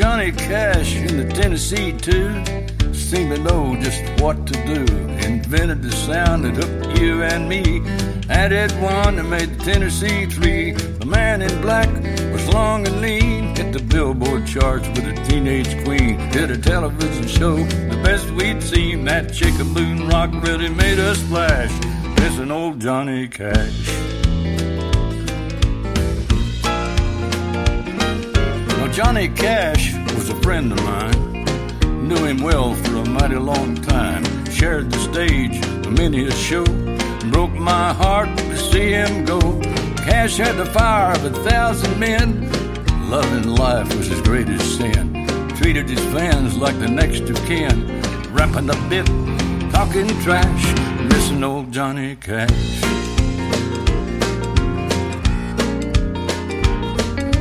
Johnny Cash in the Tennessee Two seemed to know just what to do. Invented the sound that hooked you and me. Added one that made the Tennessee three. The man in black was long and lean. Hit the billboard charts with a teenage queen. Did a television show, the best we'd seen. That chicken moon rock really made us splash. an old Johnny Cash. Johnny Cash was a friend of mine knew him well for a mighty long time. Shared the stage many a show. Broke my heart to see him go. Cash had the fire of a thousand men. Loving life was his greatest sin. Treated his fans like the next of kin. Rapping a bit, talking trash, missing old Johnny Cash.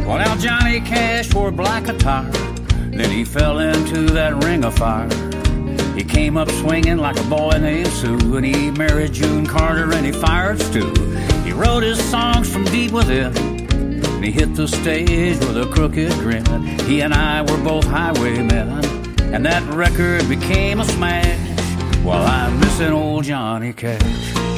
Well, now Johnny Cash wore black attire then he fell into that ring of fire. He came up swinging like a boy named Sue, and he married June Carter and he fired Stu. He wrote his songs from deep within, and he hit the stage with a crooked grin. He and I were both highwaymen, and that record became a smash. While I'm missing old Johnny Cash.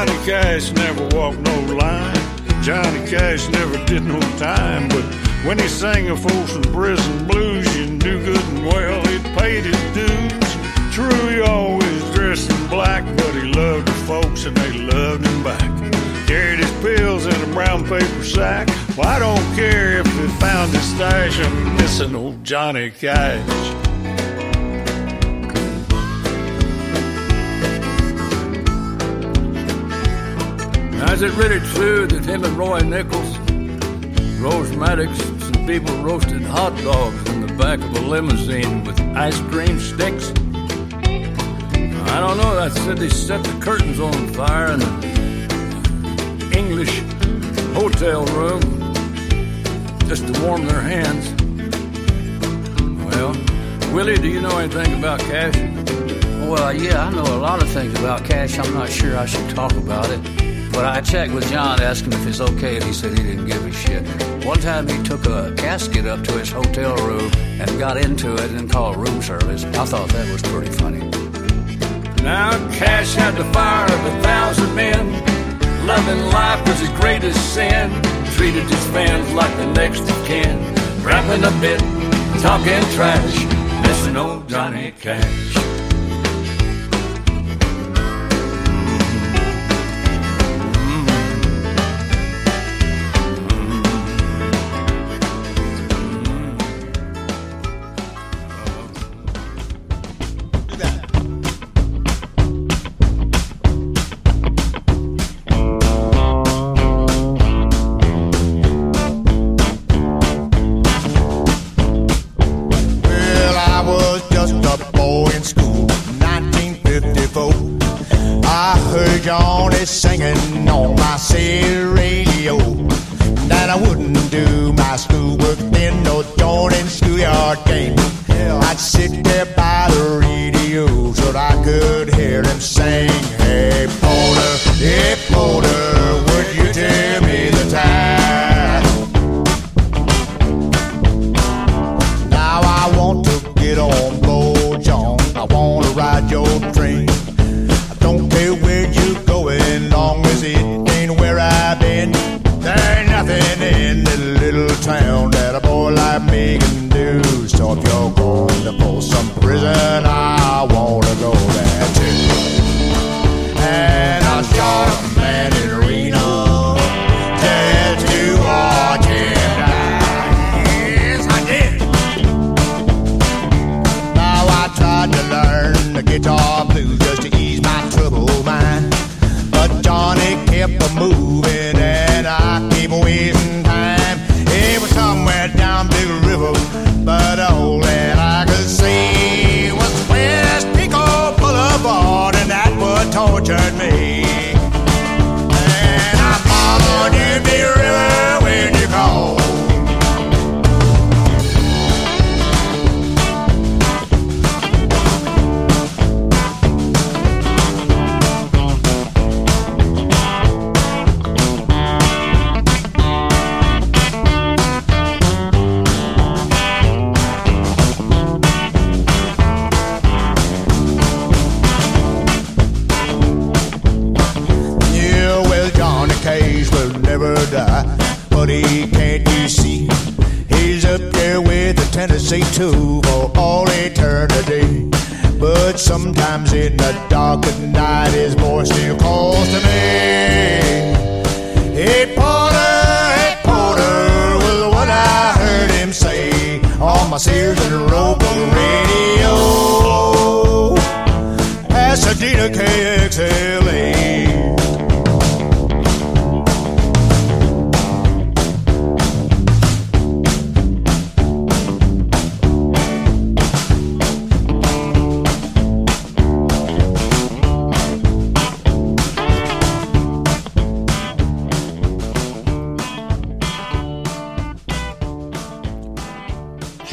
Johnny Cash never walked no line. Johnny Cash never did no time, but when he sang a Folsom Prison blues, you knew good and well he'd paid his dues. True, he always dressed in black, but he loved the folks and they loved him back. Carried his pills in a brown paper sack. Well, I don't care if they found his stash, I'm missing old Johnny Cash. Is it really true that him and Roy Nichols, Rose Maddox, some people roasted hot dogs in the back of a limousine with ice cream sticks? I don't know. I said they set the curtains on fire in an English hotel room just to warm their hands. Well, Willie, do you know anything about cash? Well, yeah, I know a lot of things about cash. I'm not sure I should talk about it. But I checked with John, asked him if it's okay, and he said he didn't give a shit. One time he took a casket up to his hotel room and got into it and called room service. I thought that was pretty funny. Now Cash had the fire of a thousand men. Loving life was his greatest sin. Treated his fans like the next of kin. Rapping a bit, talking trash, missing old Johnny Cash.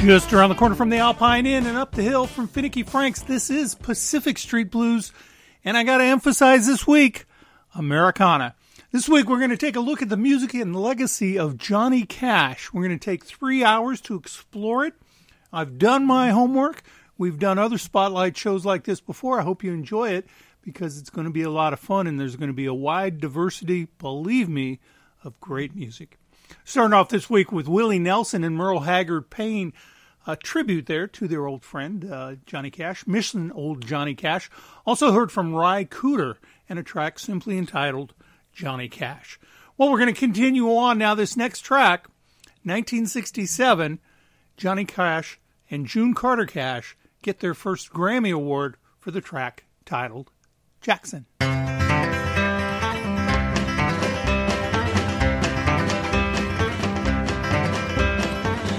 Just around the corner from the Alpine Inn and up the hill from Finicky Frank's, this is Pacific Street Blues. And I got to emphasize this week, Americana. This week we're going to take a look at the music and legacy of Johnny Cash. We're going to take three hours to explore it. I've done my homework. We've done other spotlight shows like this before. I hope you enjoy it because it's going to be a lot of fun and there's going to be a wide diversity, believe me, of great music. Starting off this week with Willie Nelson and Merle Haggard paying a tribute there to their old friend uh, Johnny Cash, missing old Johnny Cash. Also heard from Ry Cooder and a track simply entitled Johnny Cash. Well, we're going to continue on now. This next track, 1967, Johnny Cash and June Carter Cash get their first Grammy Award for the track titled Jackson.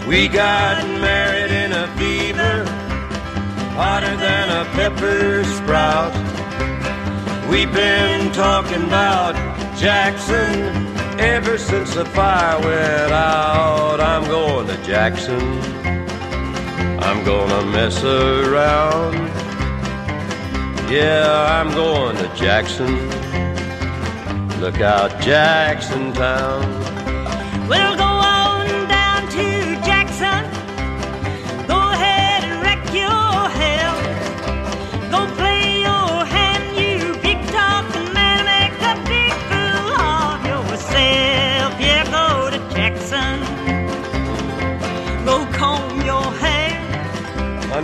We got married in a fever, hotter than a pepper sprout. We've been talking about Jackson ever since the fire went out. I'm going to Jackson. I'm gonna mess around. Yeah, I'm going to Jackson. Look out, Jackson Town. We'll go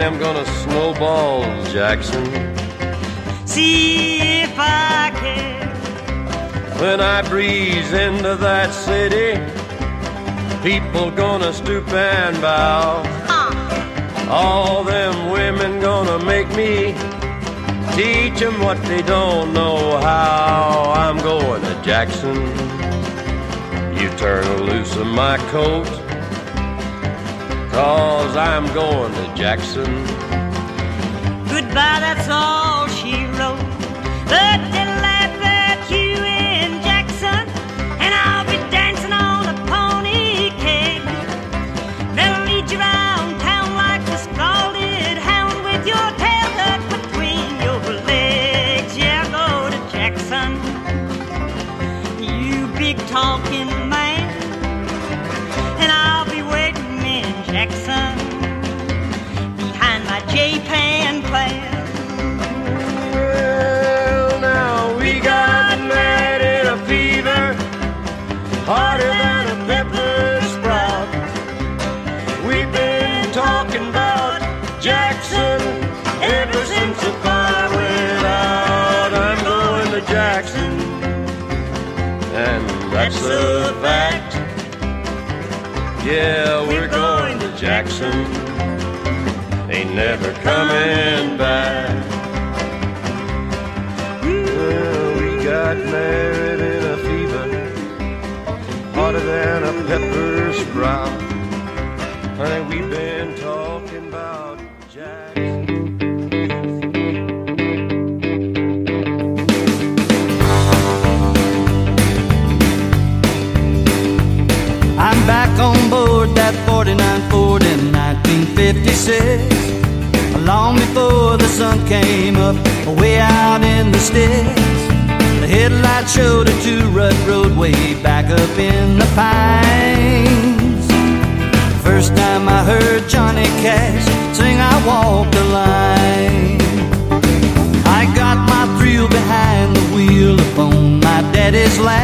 I'm gonna snowball Jackson. See if I can. When I breeze into that city, people gonna stoop and bow. Uh. All them women gonna make me teach them what they don't know how. I'm going to Jackson. You turn loose of my coat. Cause I'm going to Jackson. Goodbye, that's all she wrote. Yeah, we're going to Jackson. Ain't never coming back. Well, we got married in a fever, hotter than a pepper sprout. Honey, we've 1956. Long before the sun came up, way out in the sticks. The headlight showed a two-rut roadway back up in the pines. First time I heard Johnny Cash sing, I walked the line. I got my thrill behind the wheel upon my daddy's lap.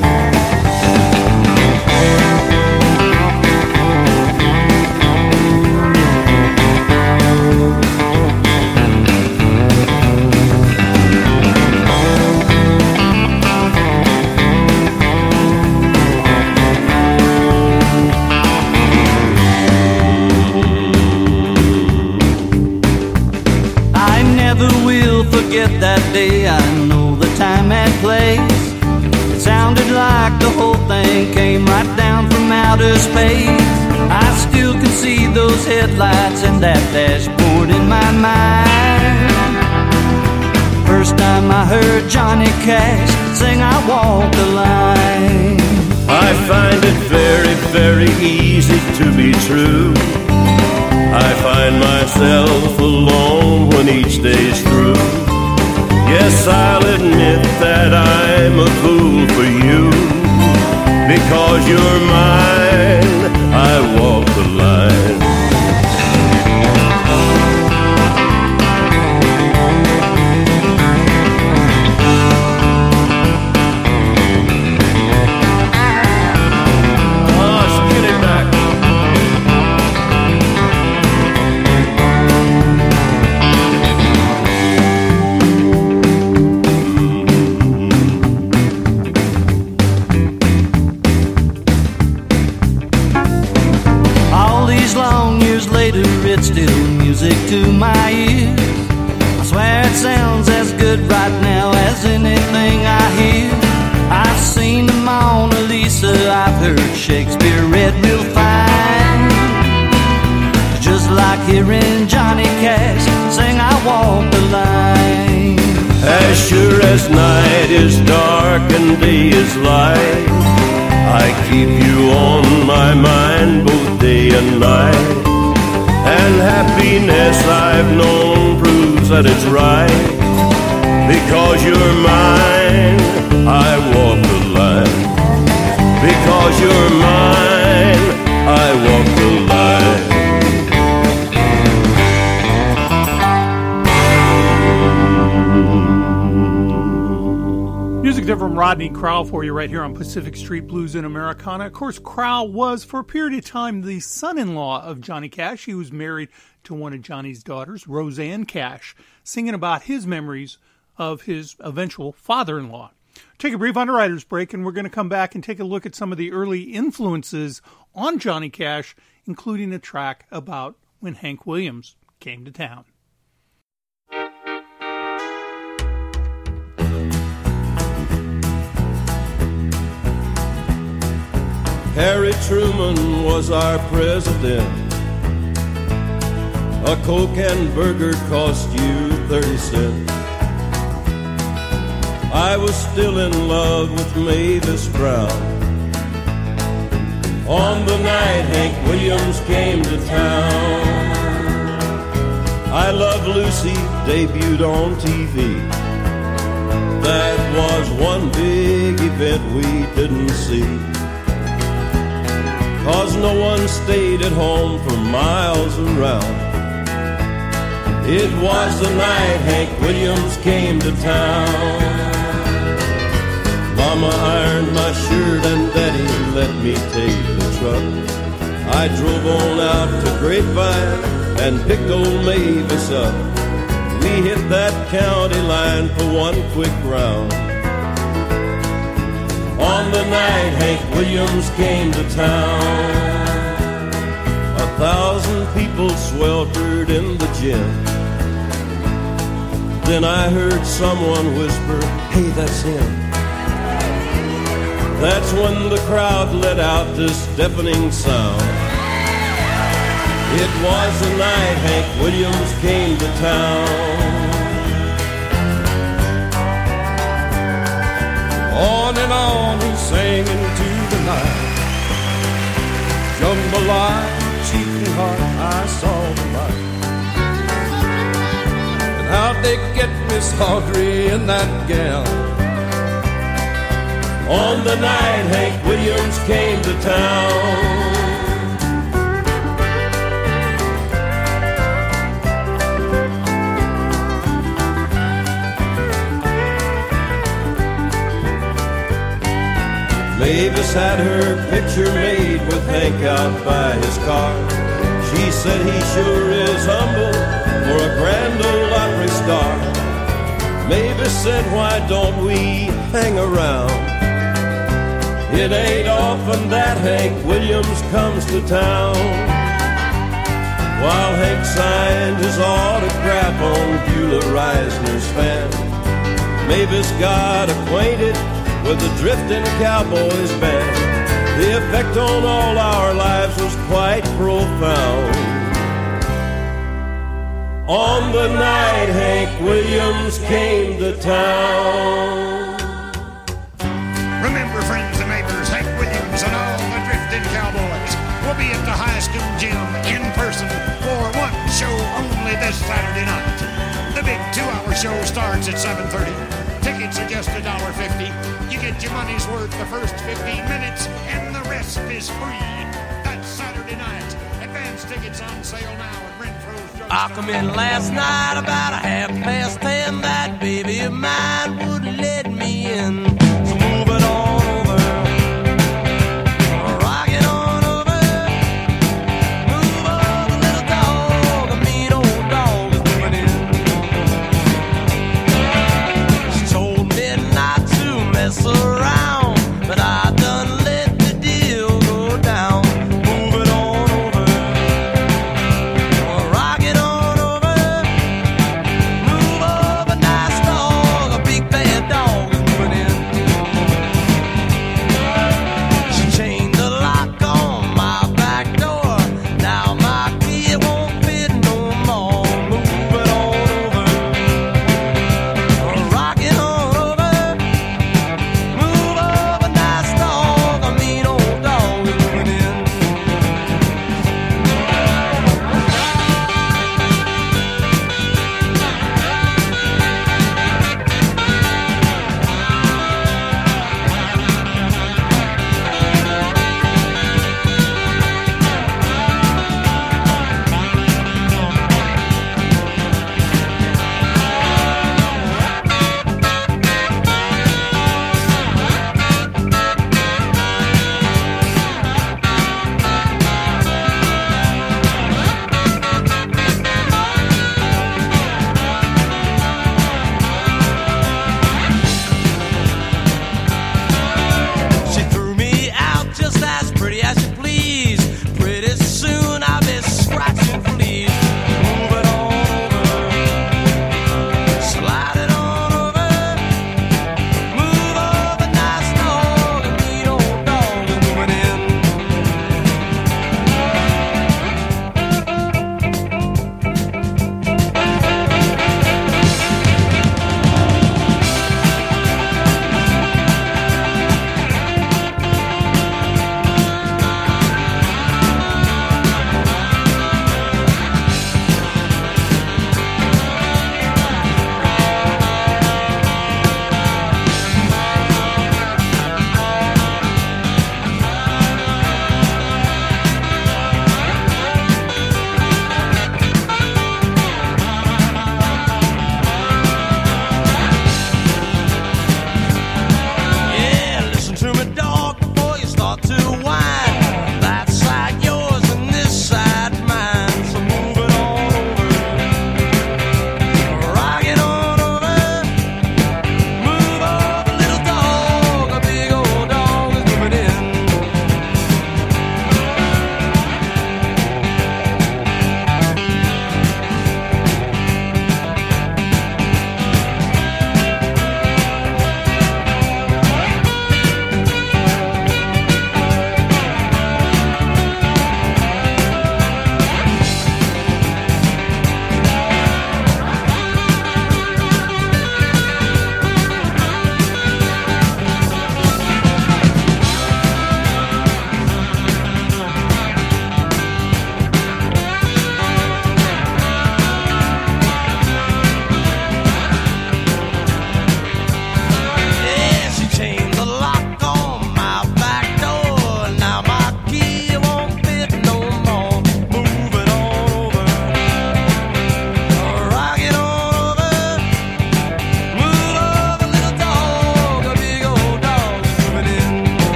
Outer space. I still can see those headlights and that dashboard in my mind. First time I heard Johnny Cash sing I Walk the Line. I find it very, very easy to be true. I find myself alone when each day's through. Yes, I'll admit that I'm a fool for you. Because you're mine, I walk the line. Rodney Crowell for you right here on Pacific Street Blues in Americana. Of course, Crowell was for a period of time the son-in-law of Johnny Cash. He was married to one of Johnny's daughters, Rosanne Cash, singing about his memories of his eventual father-in-law. Take a brief underwriters break, and we're going to come back and take a look at some of the early influences on Johnny Cash, including a track about when Hank Williams came to town. Harry Truman was our president. A Coke and burger cost you 30 cents. I was still in love with Mavis Brown. On the night Hank Williams came to town. I Love Lucy debuted on TV. That was one big event we didn't see. Cause no one stayed at home for miles around. It was the night Hank Williams came to town. Mama ironed my shirt and Daddy let me take the truck. I drove on out to Grapevine and picked old Mavis up. We hit that county line for one quick round. On the night Hank Williams came to town, a thousand people sweltered in the gym. Then I heard someone whisper, Hey, that's him. That's when the crowd let out this deafening sound. It was the night Hank Williams came to town. On and on he sang into the night. Jambalaya, cheating heart, I saw the light. And how'd they get Miss Hawkery in that gown? On the night Hank Williams came to town. Mavis had her picture made with Hank out by his car. She said he sure is humble for a grand old Opry star. Mavis said, why don't we hang around? It ain't often that Hank Williams comes to town. While Hank signed his autograph on Beulah Reisner's fan, Mavis got acquainted with the drifting cowboys band. The effect on all our lives was quite profound. On the night Hank Williams came to town. Remember, friends and neighbors, Hank Williams and all the drifting cowboys will be at the high school gym in person for one show only this Saturday night. The big two-hour show starts at 7:30. Tickets are just a dollar fifty. You get your money's worth the first 15 minutes, and the rest is free. That's Saturday night. Advance tickets on sale now at Renfro's Drug I come in last night about a half past ten. That baby of mine wouldn't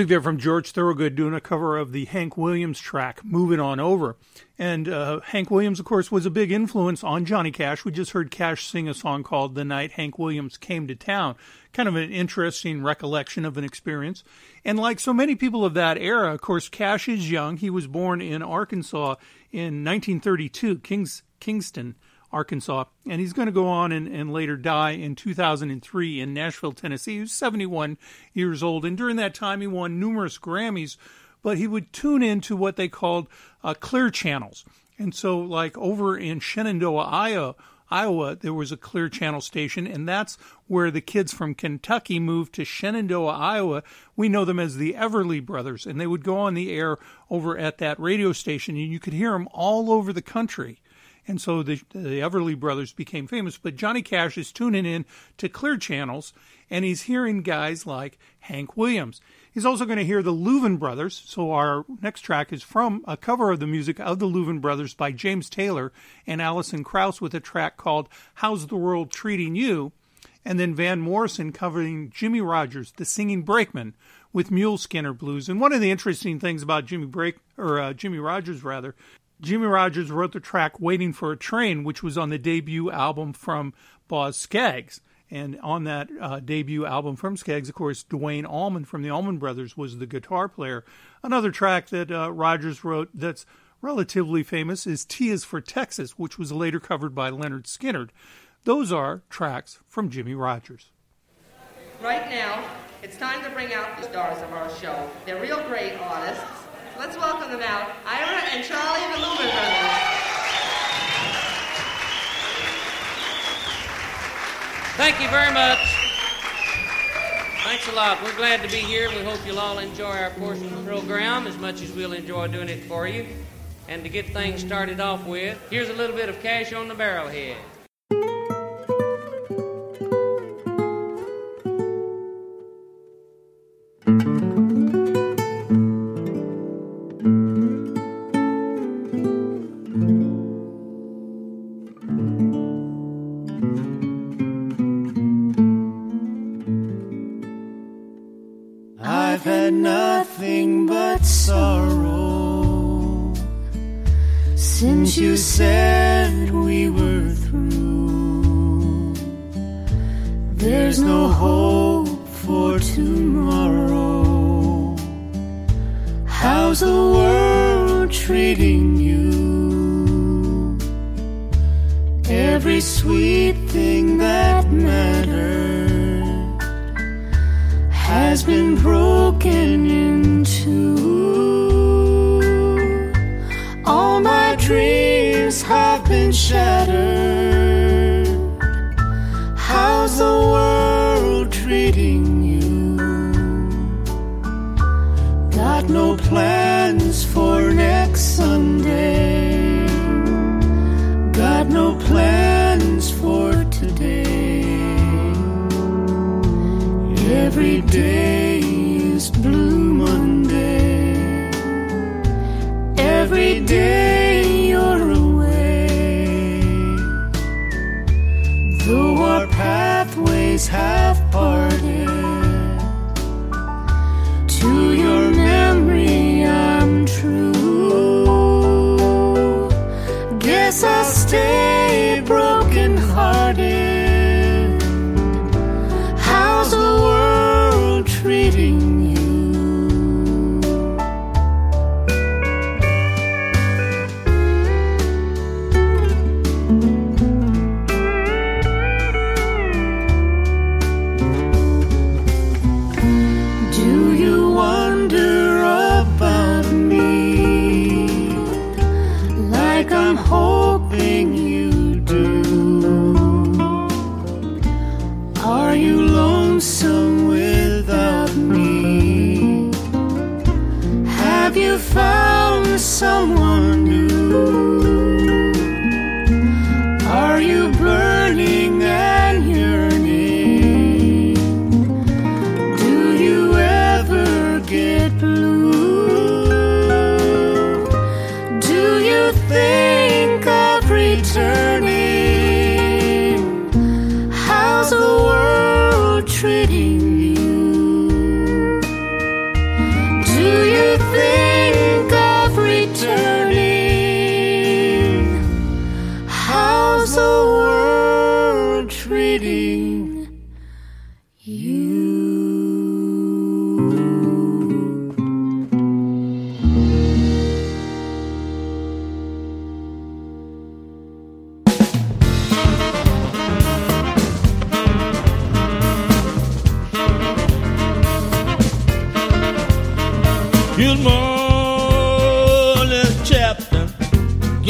music there from George Thorogood doing a cover of the Hank Williams track, Moving On Over. And uh, Hank Williams, of course, was a big influence on Johnny Cash. We just heard Cash sing a song called The Night Hank Williams Came to Town. Kind of an interesting recollection of an experience. And like so many people of that era, of course, Cash is young. He was born in Arkansas in 1932, Kings, Kingston. Arkansas, and he's going to go on and, and later die in 2003 in Nashville, Tennessee. He was 71 years old, and during that time, he won numerous Grammys, but he would tune into what they called uh, clear channels. And so, like over in Shenandoah, Iowa, Iowa, there was a clear channel station, and that's where the kids from Kentucky moved to Shenandoah, Iowa. We know them as the Everly Brothers, and they would go on the air over at that radio station, and you could hear them all over the country. And so the, the Everly brothers became famous. But Johnny Cash is tuning in to clear channels and he's hearing guys like Hank Williams. He's also going to hear the Louvin brothers. So our next track is from a cover of the music of the Louvin brothers by James Taylor and Alison Krauss with a track called How's the World Treating You? And then Van Morrison covering Jimmie Rodgers, the singing brakeman, with Mule Skinner Blues. And one of the interesting things about Jimmy Break or uh, Jimmie Rodgers rather Jimmie Rodgers wrote the track Waiting for a Train, which was on the debut album from Boz Scaggs. And on that uh, debut album from Scaggs, of course, Duane Allman from the Allman Brothers was the guitar player. Another track that uh, Rodgers wrote that's relatively famous is T is for Texas, which was later covered by Lynyrd Skynyrd. Those are tracks from Jimmie Rodgers. Right now, it's time to bring out the stars of our show. They're real great artists. Let's welcome them out, Ira and Charlie the Louvin Brothers. Thank you very much. Thanks a lot. We're glad to be here. We hope you'll all enjoy our portion of the program as much as we'll enjoy doing it for you. And to get things started off with, here's a little bit of cash on the barrelhead. I've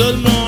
Good morning,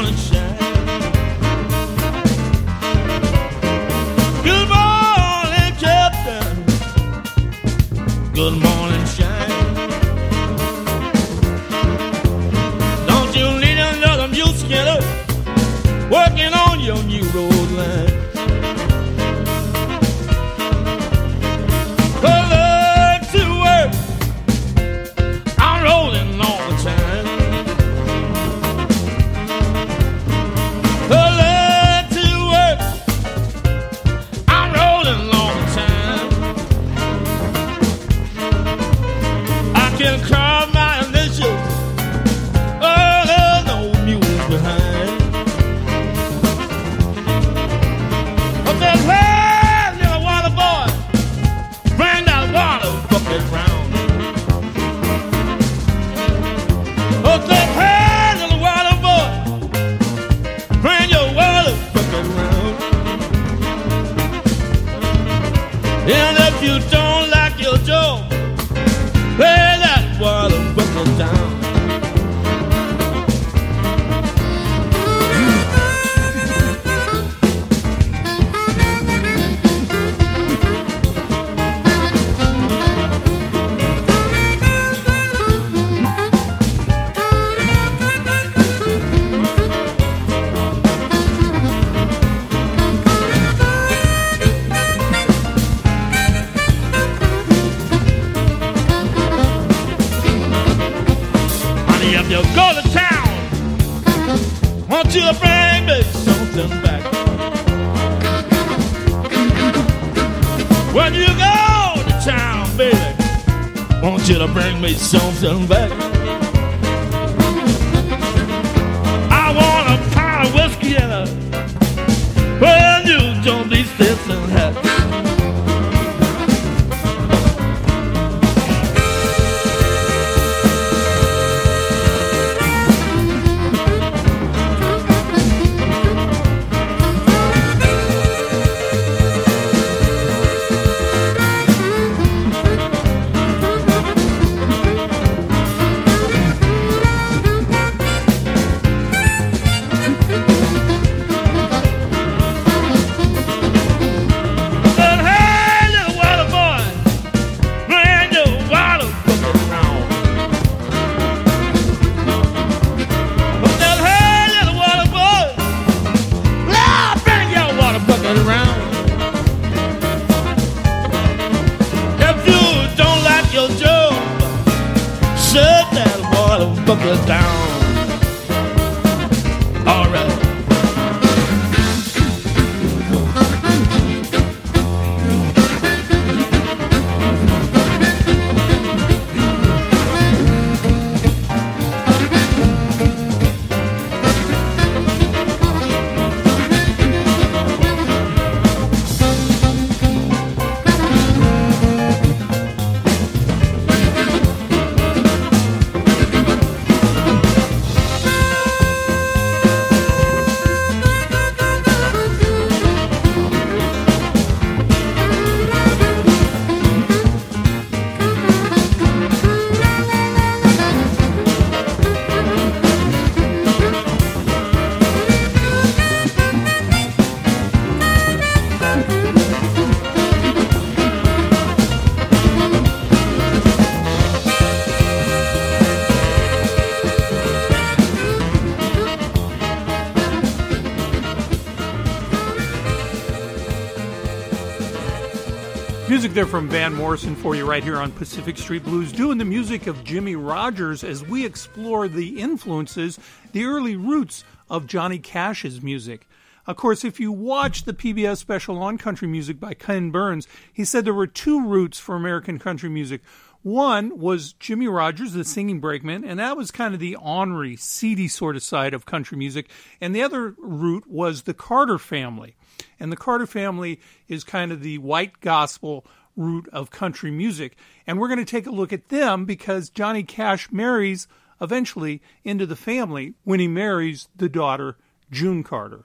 baby, want you to bring me something back. I want a pint of whiskey and a brand new John B. Stetson hat. Music there from Van Morrison for you right here on Pacific Street Blues, doing the music of Jimmie Rodgers as we explore the influences, the early roots of Johnny Cash's music. Of course, if you watch the PBS special on country music by Ken Burns, he said there were two roots for American country music. One was Jimmie Rodgers, the singing brakeman, and that was kind of the ornery, seedy sort of side of country music. And the other root was the Carter family. And the Carter family is kind of the white gospel root of country music. And we're going to take a look at them because Johnny Cash marries eventually into the family when he marries the daughter, June Carter.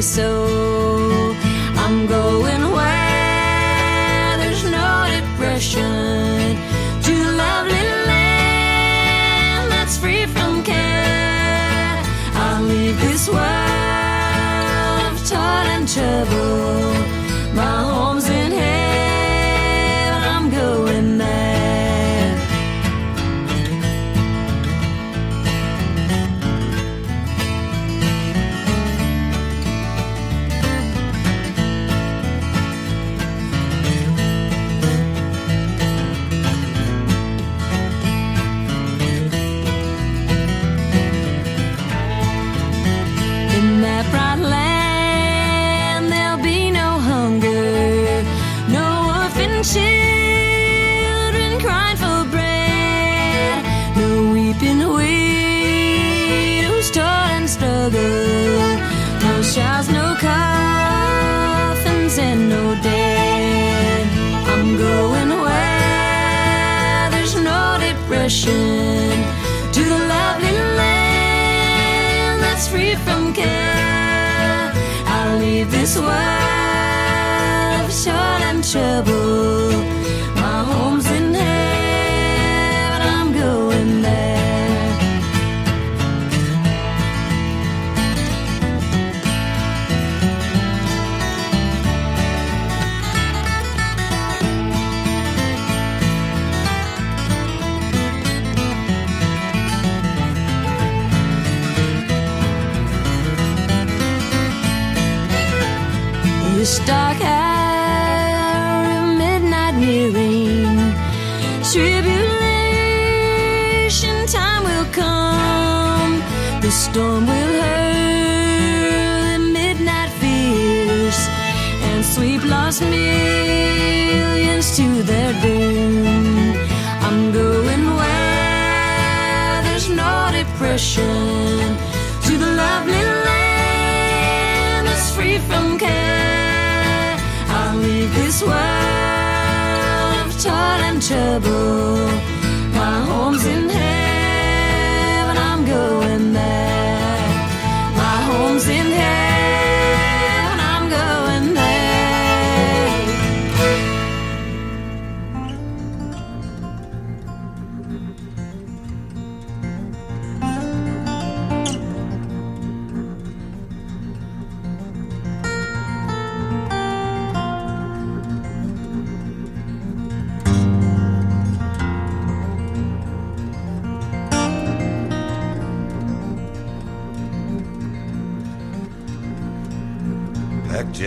So. I'm going where there's no depression to the lovely land that's free from care. I'll leave this world of toil and trouble.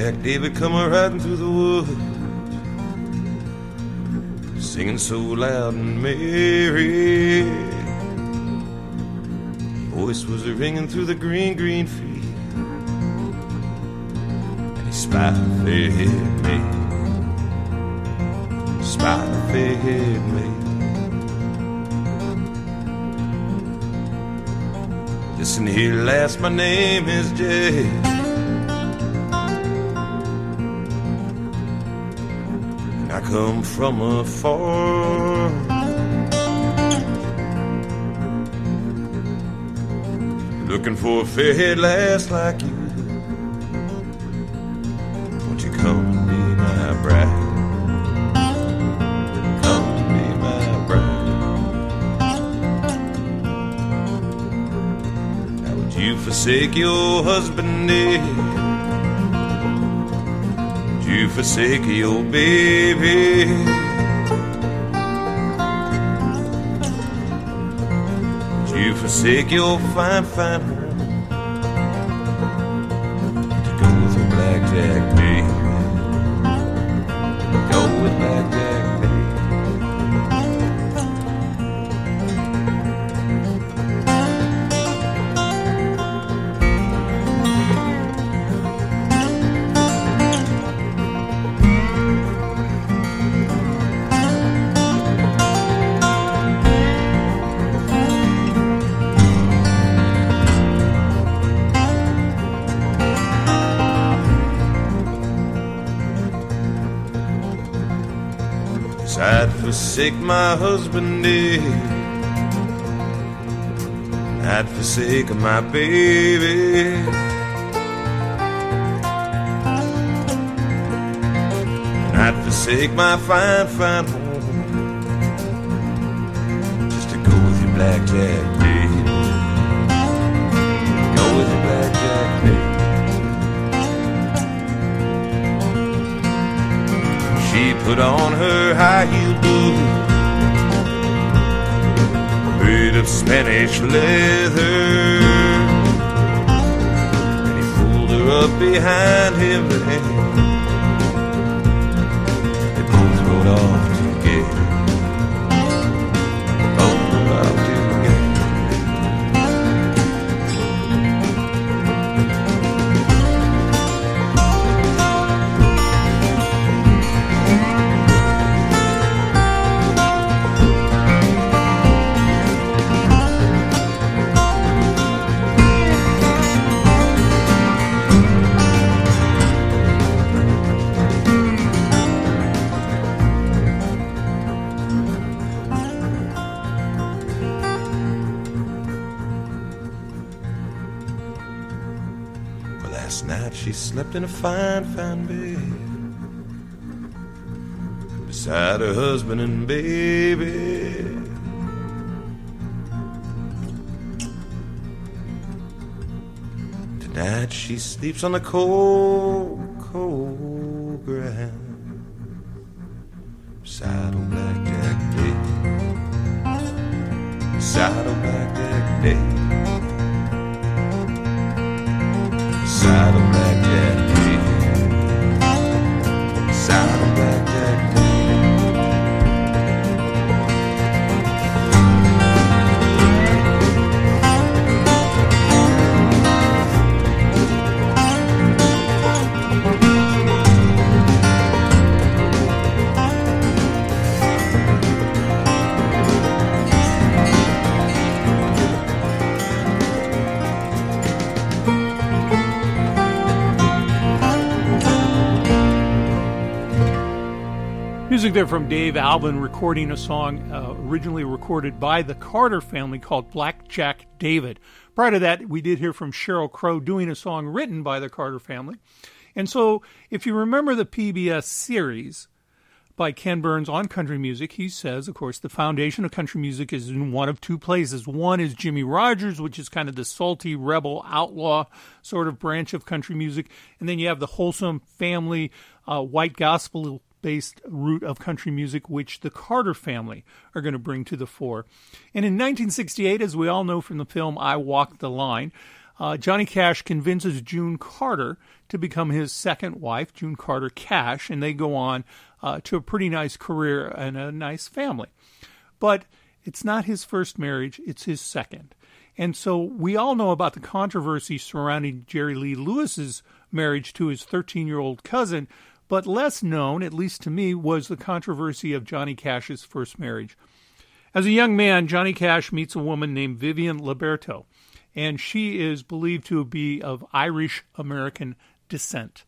Jack David come a riding through the woods, singing so loud and merry. Voice was a ringing through the green, green field, and he spied a fair haired maid, spied a fair haired maid. Listen here, lass, my name is Jay. Come from afar. Looking for a fair lass like you. Won't you come and be my bride? Come and be my bride. Now would you forsake your husband, dear? Forsake your baby? Would you forsake your fine, fine I'd forsake my husband eh? dear. I'd forsake my baby. I'd forsake my fine, fine home just to go with you, blackjack baby. Put on her high heel boots made of Spanish leather. And he pulled her up behind him in a fine, fine bed beside her husband and baby. Tonight she sleeps on the cold, cold Music there from Dave Alvin recording a song uh, originally recorded by the Carter family called Blackjack David. Prior to that, we did hear from Sheryl Crow doing a song written by the Carter family. And so, if you remember the PBS series by Ken Burns on country music, he says, of course, the foundation of country music is in one of two places. One is Jimmie Rodgers, which is kind of the salty, rebel, outlaw sort of branch of country music. And then you have the wholesome, family, uh, white gospel based root of country music, which the Carter family are going to bring to the fore. And in 1968, as we all know from the film I Walked the Line, uh, Johnny Cash convinces June Carter to become his second wife, June Carter Cash, and they go on uh, to a pretty nice career and a nice family. But it's not his first marriage, it's his second. And so we all know about the controversy surrounding Jerry Lee Lewis's marriage to his 13 year old cousin, but less known, at least to me, was the controversy of Johnny Cash's first marriage. As a young man, Johnny Cash meets a woman named Vivian Liberto, and she is believed to be of Irish American descent.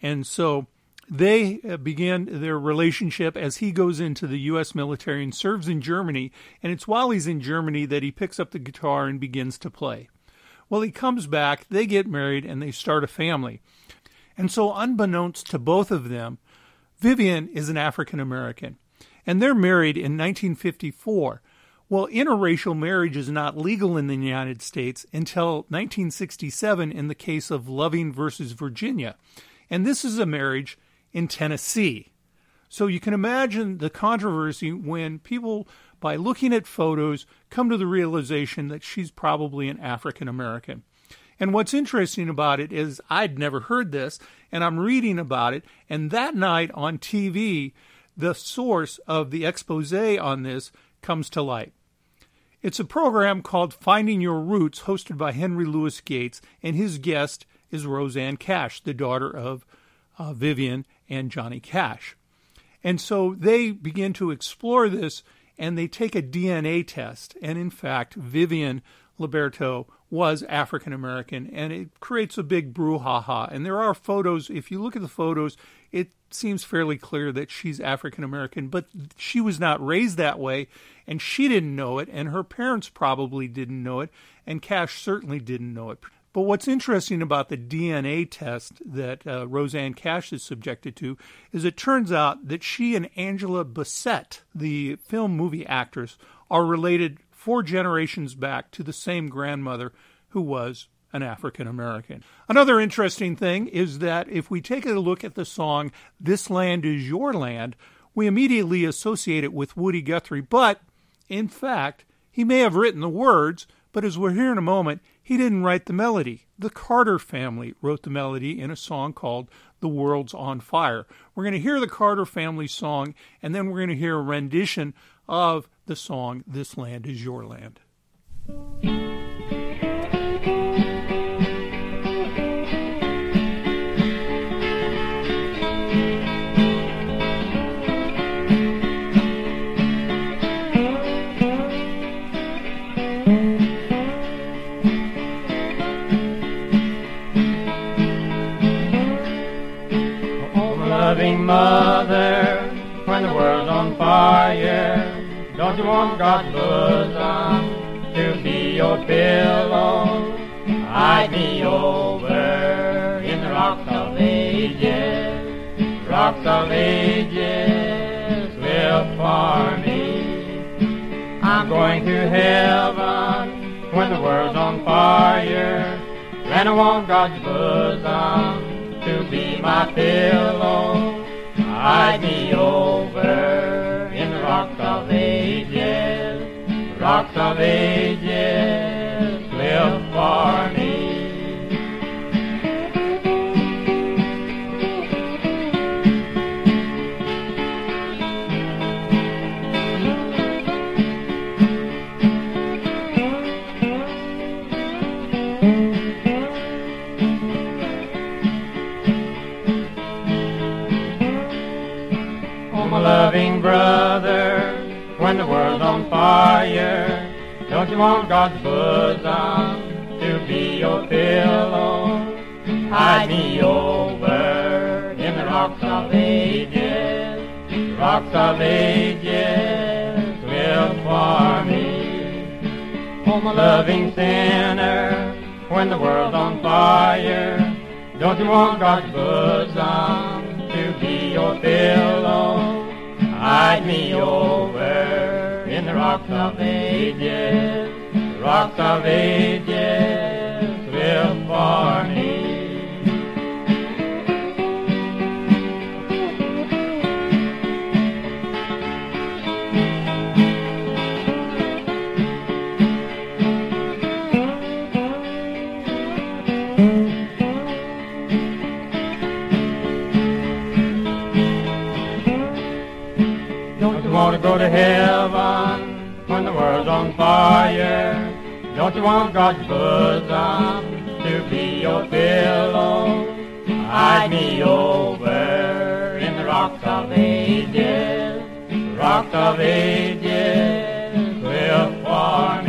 And so they uh, began their relationship as he goes into the U.S. military and serves in Germany. And it's while he's in Germany that he picks up the guitar and begins to play. Well, he comes back, they get married, and they start a family. And so, unbeknownst to both of them, Vivian is an African American. And they're married in 1954. Well, interracial marriage is not legal in the United States until 1967 in the case of Loving versus Virginia. And this is a marriage in Tennessee. So you can imagine the controversy when people, by looking at photos, come to the realization that she's probably an African American. And what's interesting about it is I'd never heard this, and I'm reading about it. And that night on TV, the source of the expose on this comes to light. It's a program called Finding Your Roots, hosted by Henry Louis Gates, and his guest is Rosanne Cash, the daughter of uh, Vivian and Johnny Cash. And so they begin to explore this and they take a DNA test. And in fact, Vivian Liberto was African American, and it creates a big brouhaha. And there are photos, if you look at the photos, it seems fairly clear that she's African American, but she was not raised that way, and she didn't know it, and her parents probably didn't know it, and Cash certainly didn't know it. But what's interesting about the DNA test that uh, Rosanne Cash is subjected to is it turns out that she and Angela Bassett, the film movie actress, are related four generations back to the same grandmother who was an African American. Another interesting thing is that if we take a look at the song This Land Is Your Land, we immediately associate it with Woody Guthrie, but in fact, he may have written the words, but as we'll hear in a moment, he didn't write the melody. The Carter family wrote the melody in a song called The World's on Fire. We're going to hear the Carter family song, and then we're going to hear a rendition of the song This Land Is Your Land. loving mother, you want God's bosom to be your pillow? Hide me over in the rocks of ages, rocks of ages will for me. I'm going to heaven when the world's on fire, and I want God's bosom to be my pillow. Hide me over rocks of ages, rocks of ages, live for me. Oh, my loving brother, fire, don't you want God's bosom to be your pillow? Hide me over in the rocks of ages, rocks of ages will for me. Oh, my loving sinner, when the world's on fire, don't you want God's bosom to be your pillow? Hide me over in the rocks of ages, rocks of ages will for me. Don't you want to go to the on fire? Don't you want God's bosom to be your pillow? Hide me over in the rocks of ages, rocks of ages will for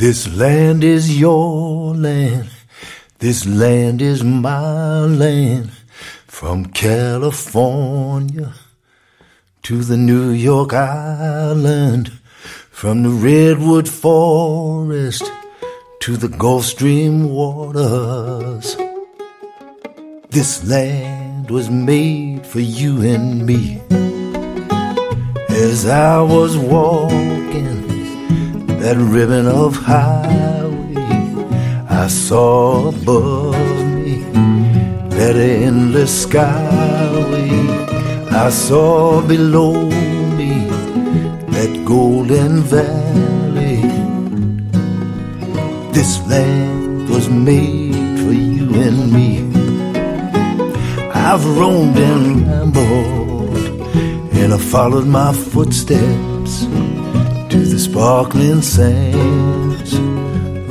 This land is your land. This land is my land. From California to the New York Island. From the Redwood Forest to the Gulf Stream waters. This land was made for you and me. As I was walking that ribbon of highway I saw above me that endless skyway I saw below me that golden valley. This land was made for you and me. I've roamed and rambled and I followed my footsteps sparkling sands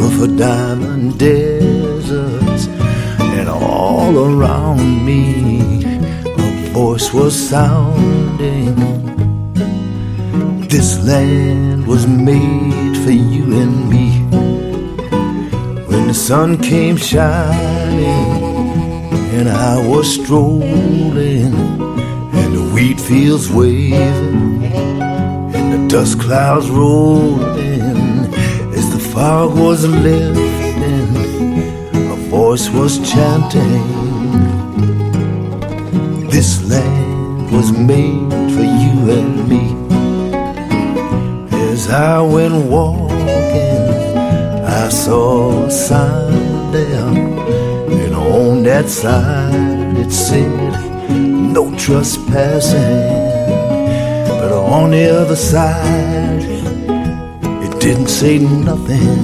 of a diamond deserts, and all around me a voice was sounding. This land was made for you and me. When the sun came shining and I was strolling, and the wheat fields waving, dust clouds rolled in as the fog was lifting, a voice was chanting. This land was made for you and me. As I went walking, I saw a sign there, and on that sign it said, No trespassing. On the other side, it didn't say nothing.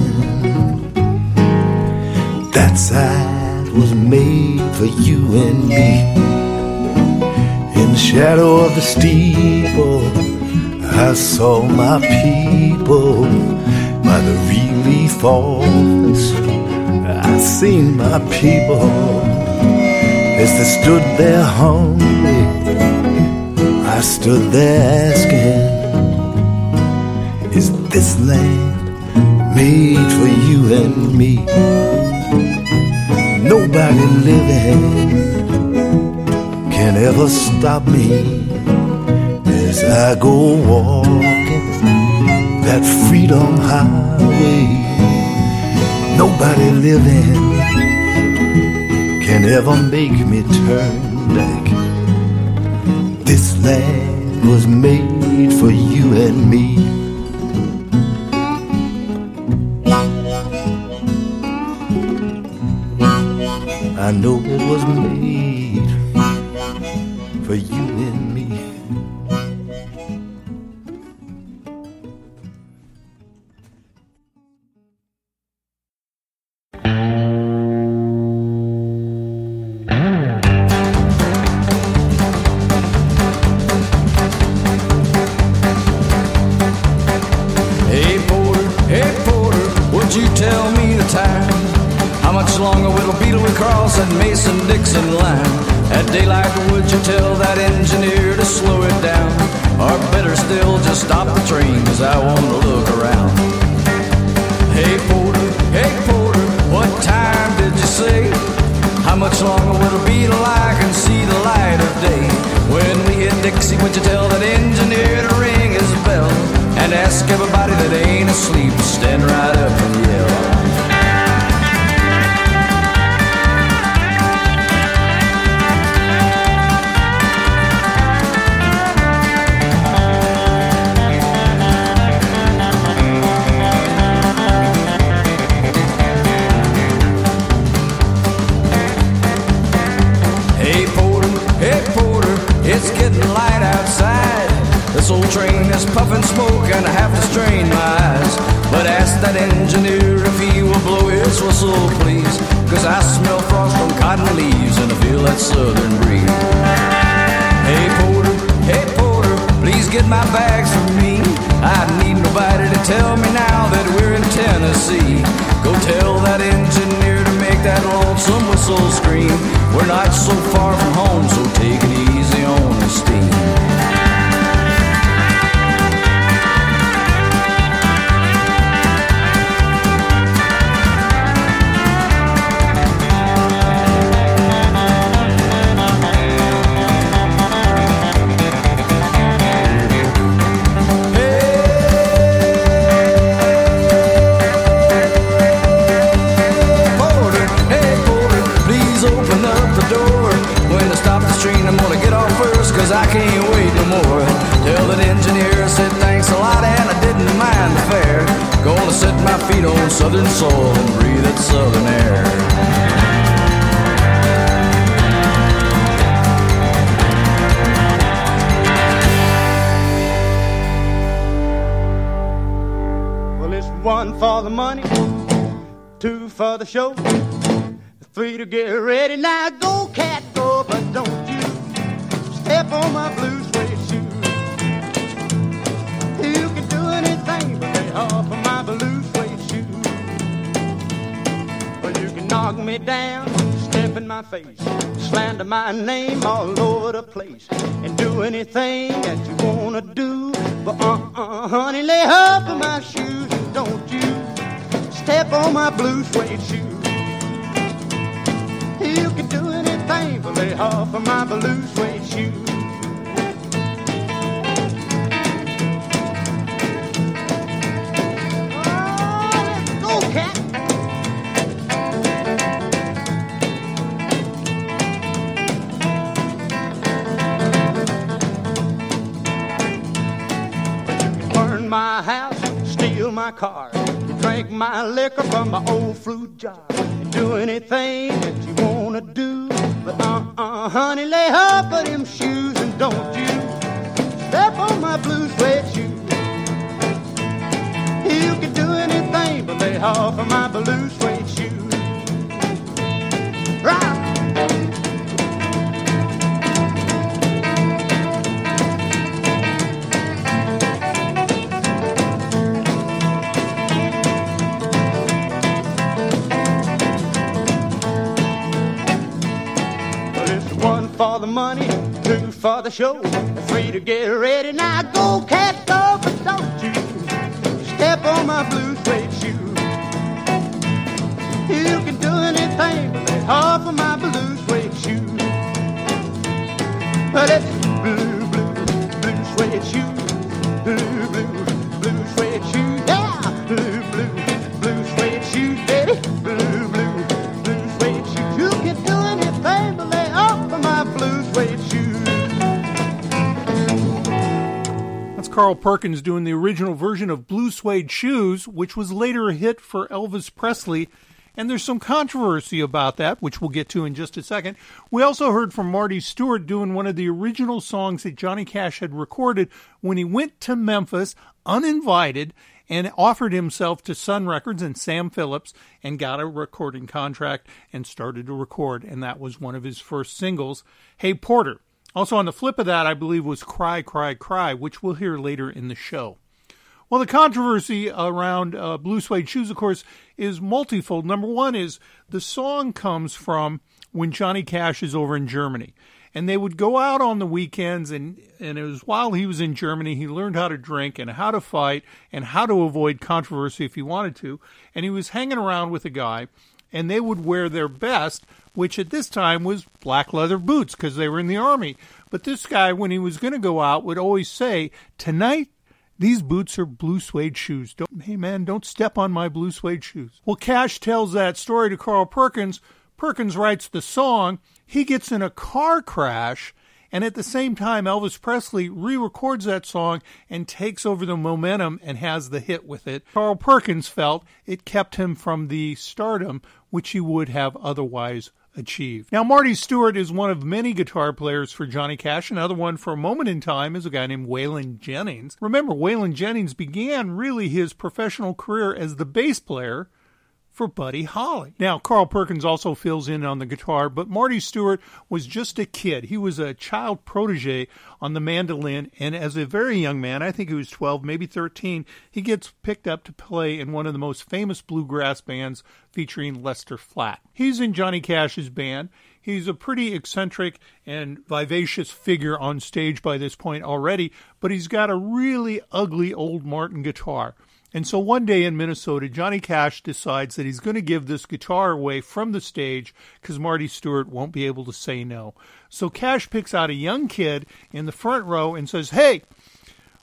That side was made for you and me. In the shadow of the steeple, I saw my people by the relief office. I seen my people as they stood there hungry. I stood there asking, Is this land made for you and me? Nobody living can ever stop me as I go walking that freedom highway. Nobody living can ever make me turn. This land was made for you and me. I know it was made for you cause I can't wait no more. Tell that engineer I said thanks a lot and I didn't mind the fare. Gonna set my feet on southern soil and breathe that southern air. Well, it's one for the money, two for the show, three to get ready. Now go, cat, go, but don't step on my blue suede shoes. You can do anything but lay off of my blue suede shoes. Well, you can knock me down, step in my face, slander my name all over the place, and do anything that you wanna do. But uh-uh, honey, lay off of my shoes, and don't you step on my blue suede shoes. You can do lay off of my blue suede shoes. Go, cat. Burn my house, steal my car, drink my liquor from my old fruit jar, do anything that you wanna do. But uh-uh, honey, lay off of them shoes and don't you step on my blue suede. You can do anything but lay off of my blue suede. Right. For the money, two for the show, three to get ready. Now go, cat, go, but don't you Carl Perkins doing the original version of Blue Suede Shoes, which was later a hit for Elvis Presley. And there's some controversy about that, which we'll get to in just a second. We also heard from Marty Stuart doing one of the original songs that Johnny Cash had recorded when he went to Memphis uninvited and offered himself to Sun Records and Sam Phillips and got a recording contract and started to record. And that was one of his first singles, Hey Porter. Also, on the flip of that, I believe was Cry, Cry, Cry, which we'll hear later in the show. Well, the controversy around uh, Blue Suede Shoes, of course, is multifold. Number one is the song comes from when Johnny Cash is over in Germany. And they would go out on the weekends, and, and it was while he was in Germany, he learned how to drink and how to fight and how to avoid controversy if he wanted to. And he was hanging around with a guy, and they would wear their best, which at this time was black leather boots because they were in the army. But this guy, when he was going to go out, would always say, Tonight, these boots are blue suede shoes. Don't, hey man, don't step on my blue suede shoes. Well, Cash tells that story to Carl Perkins. Perkins writes the song. He gets in a car crash, and at the same time, Elvis Presley re records that song and takes over the momentum and has the hit with it. Carl Perkins felt it kept him from the stardom which he would have otherwise achieved. Now, Marty Stuart is one of many guitar players for Johnny Cash. Another one for a moment in time is a guy named Waylon Jennings. Remember, Waylon Jennings began really his professional career as the bass player for Buddy Holly. Now, Carl Perkins also fills in on the guitar, but Marty Stuart was just a kid. He was a child protege on the mandolin, and as a very young man, I think he was 12, maybe 13, he gets picked up to play in one of the most famous bluegrass bands featuring Lester Flatt. He's in Johnny Cash's band. He's a pretty eccentric and vivacious figure on stage by this point already, but he's got a really ugly old Martin guitar. And so one day in Minnesota, Johnny Cash decides that he's going to give this guitar away from the stage because Marty Stuart won't be able to say no. So Cash picks out a young kid in the front row and says, Hey,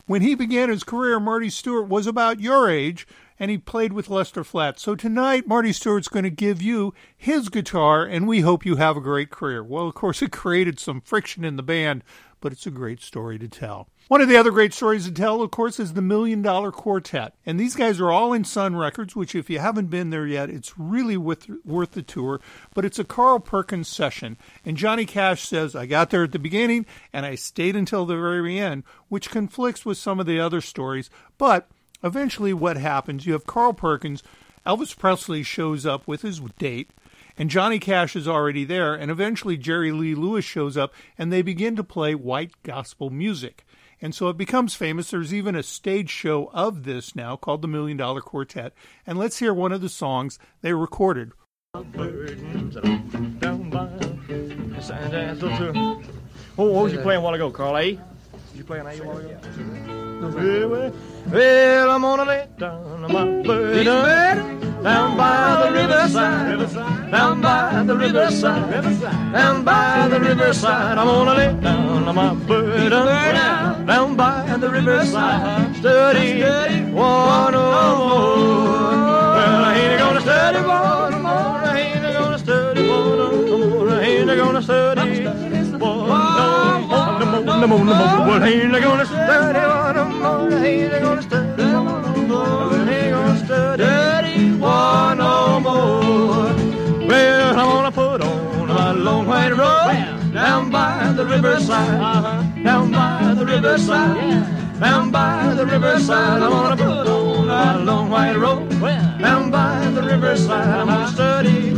when he began his career, Marty Stuart was about your age and he played with Lester Flatt. So tonight, Marty Stuart's going to give you his guitar and we hope you have a great career. Well, of course, it created some friction in the band, but it's a great story to tell. One of the other great stories to tell, of course, is the Million Dollar Quartet. And these guys are all in Sun Records, which, if you haven't been there yet, it's really worth, worth the tour. But it's a Carl Perkins session. And Johnny Cash says, I got there at the beginning and I stayed until the very end, which conflicts with some of the other stories. But eventually, what happens, you have Carl Perkins, Elvis Presley shows up with his date. And Johnny Cash is already there, and eventually Jerry Lee Lewis shows up, and they begin to play white gospel music. And so it becomes famous. There's even a stage show of this now called the Million Dollar Quartet. And let's hear one of the songs they recorded. Oh, what was you playing a while ago, Carl? A? Did you play an a while ago? Well, I'm gonna lay down my burden down by the riverside, down by the riverside, down by the riverside. I'm gonna lay down my burden down by the riverside, study one more. Well, I ain't gonna study one more. I ain't gonna study one more. I ain't gonna study one. No more, no more, no more. Well, I ain't gonna study one more. Ain't gonna no more. Well, I'm gonna put on long white robe down by the riverside, uh-huh, down by the riverside, down by the riverside. I'm gonna put on my long white robe down by the riverside. I'm gonna study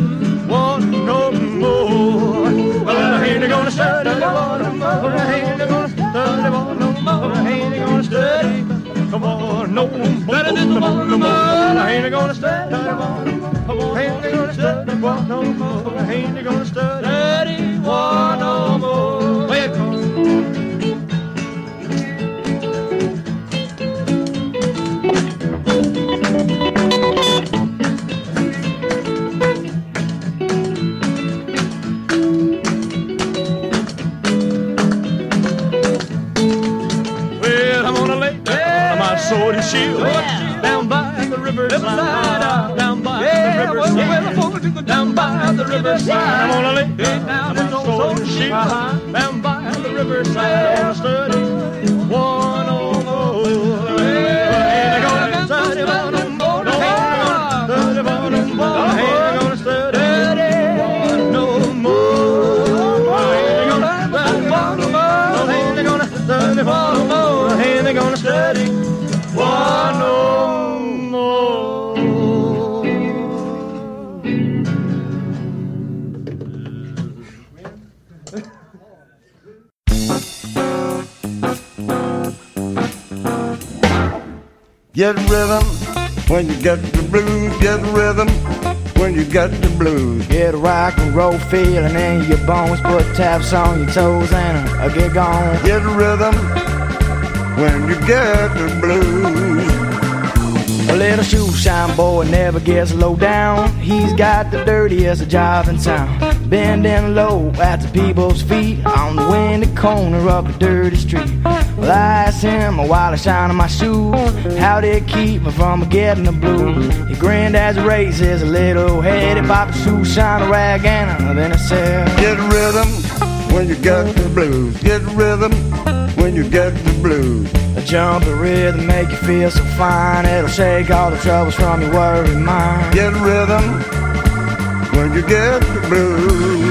one no more. Well, I ain't gonna study one more. I ain't gonna study one no more. I ain't gonna study come on no more. Better than the one no more. I ain't gonna study no more. I ain't gonna study one no more. I ain't gonna study one no more. Sword and shield. Oh, down by the riverside, down by the riverside, down by the riverside. I'm gonna lay down my sword and shield. Uh-huh. down by the riverside. Study Get rhythm when you get the blues. Get rhythm when you get the blues. Get a rock and roll feeling in your bones. Put taps on your toes and uh, get gone. Get rhythm when you get the blues. A little shoe shine boy never gets low down. He's got the dirtiest job in town. Bending low at the people's feet on the windy corner of a dirty street. I asked him a while I shining my shoes, how did it keep me from getting the blues? He grinned as he raised his little head. He popped a shoe shine rag and then he said, Get rhythm when you get the blues. Get rhythm when you get the blues. A jumpy rhythm make you feel so fine. It'll shake all the troubles from your worried mind. Get rhythm when you get the blues.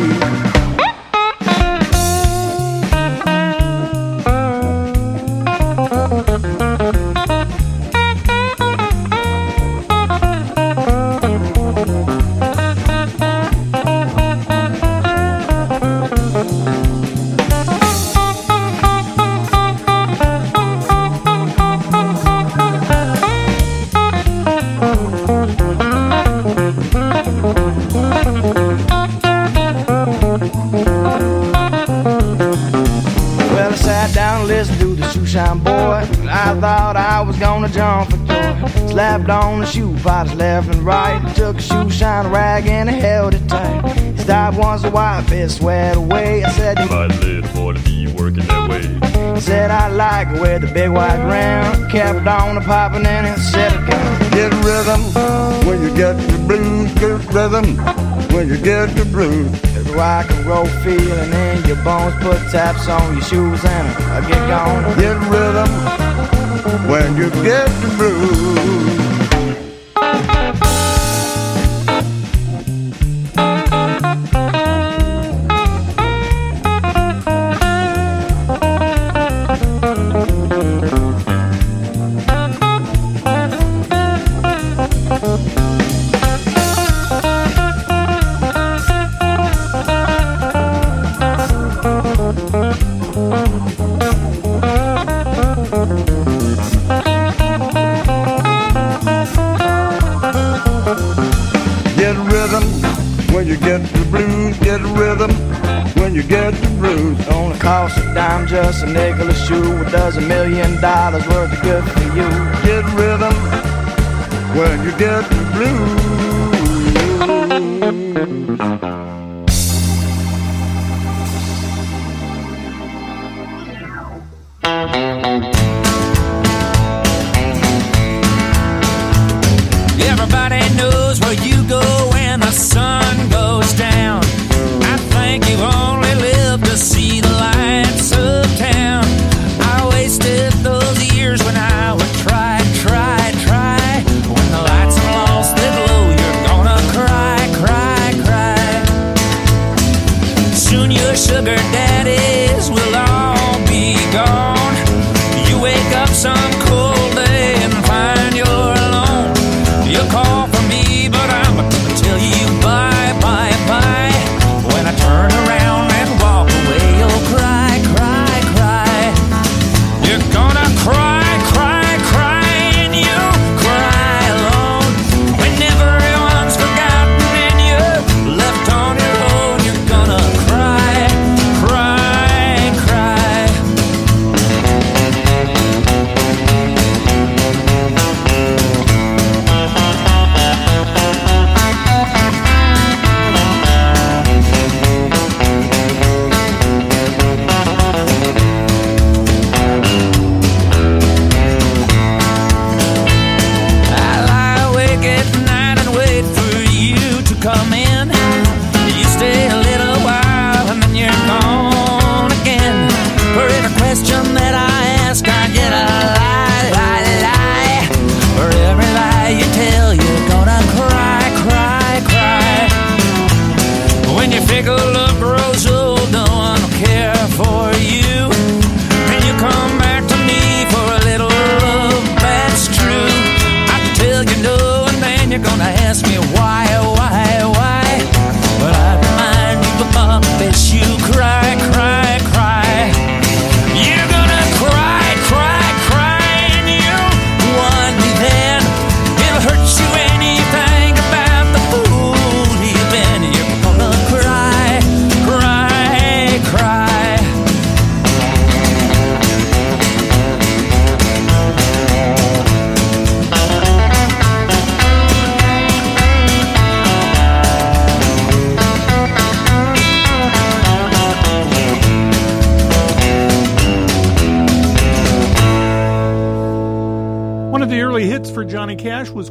To wipe his sweat away. I said, My little boy to be working that way. He said, I like it with the big white rim. Kept on the popping and it said again. Get rhythm when you get the blues. Get rhythm when you get the blues. There's a rock and roll feeling in your bones. Put taps on your shoes and I get gone. Get rhythm when you get the blues. Dollars worth of good for you? Get rhythm. When you get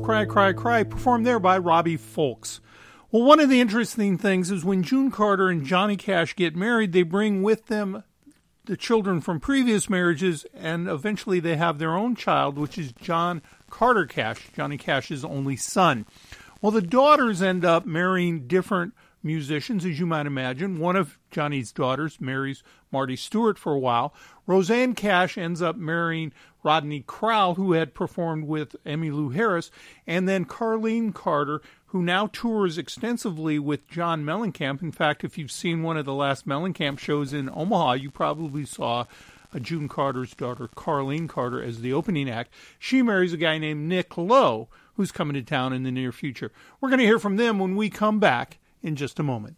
Cry, Cry, Cry, performed there by Robbie Fulks. Well, one of the interesting things is when June Carter and Johnny Cash get married, they bring with them the children from previous marriages, and eventually they have their own child, which is John Carter Cash, Johnny Cash's only son. Well, the daughters end up marrying different musicians, as you might imagine. One of Johnny's daughters marries Marty Stuart for a while. Rosanne Cash ends up marrying Rodney Crowell, who had performed with Emmylou Harris, and then Carlene Carter, who now tours extensively with John Mellencamp. In fact, if you've seen one of the last Mellencamp shows in Omaha, you probably saw uh, June Carter's daughter, Carlene Carter, as the opening act. She marries a guy named Nick Lowe, who's coming to town in the near future. We're going to hear from them when we come back in just a moment.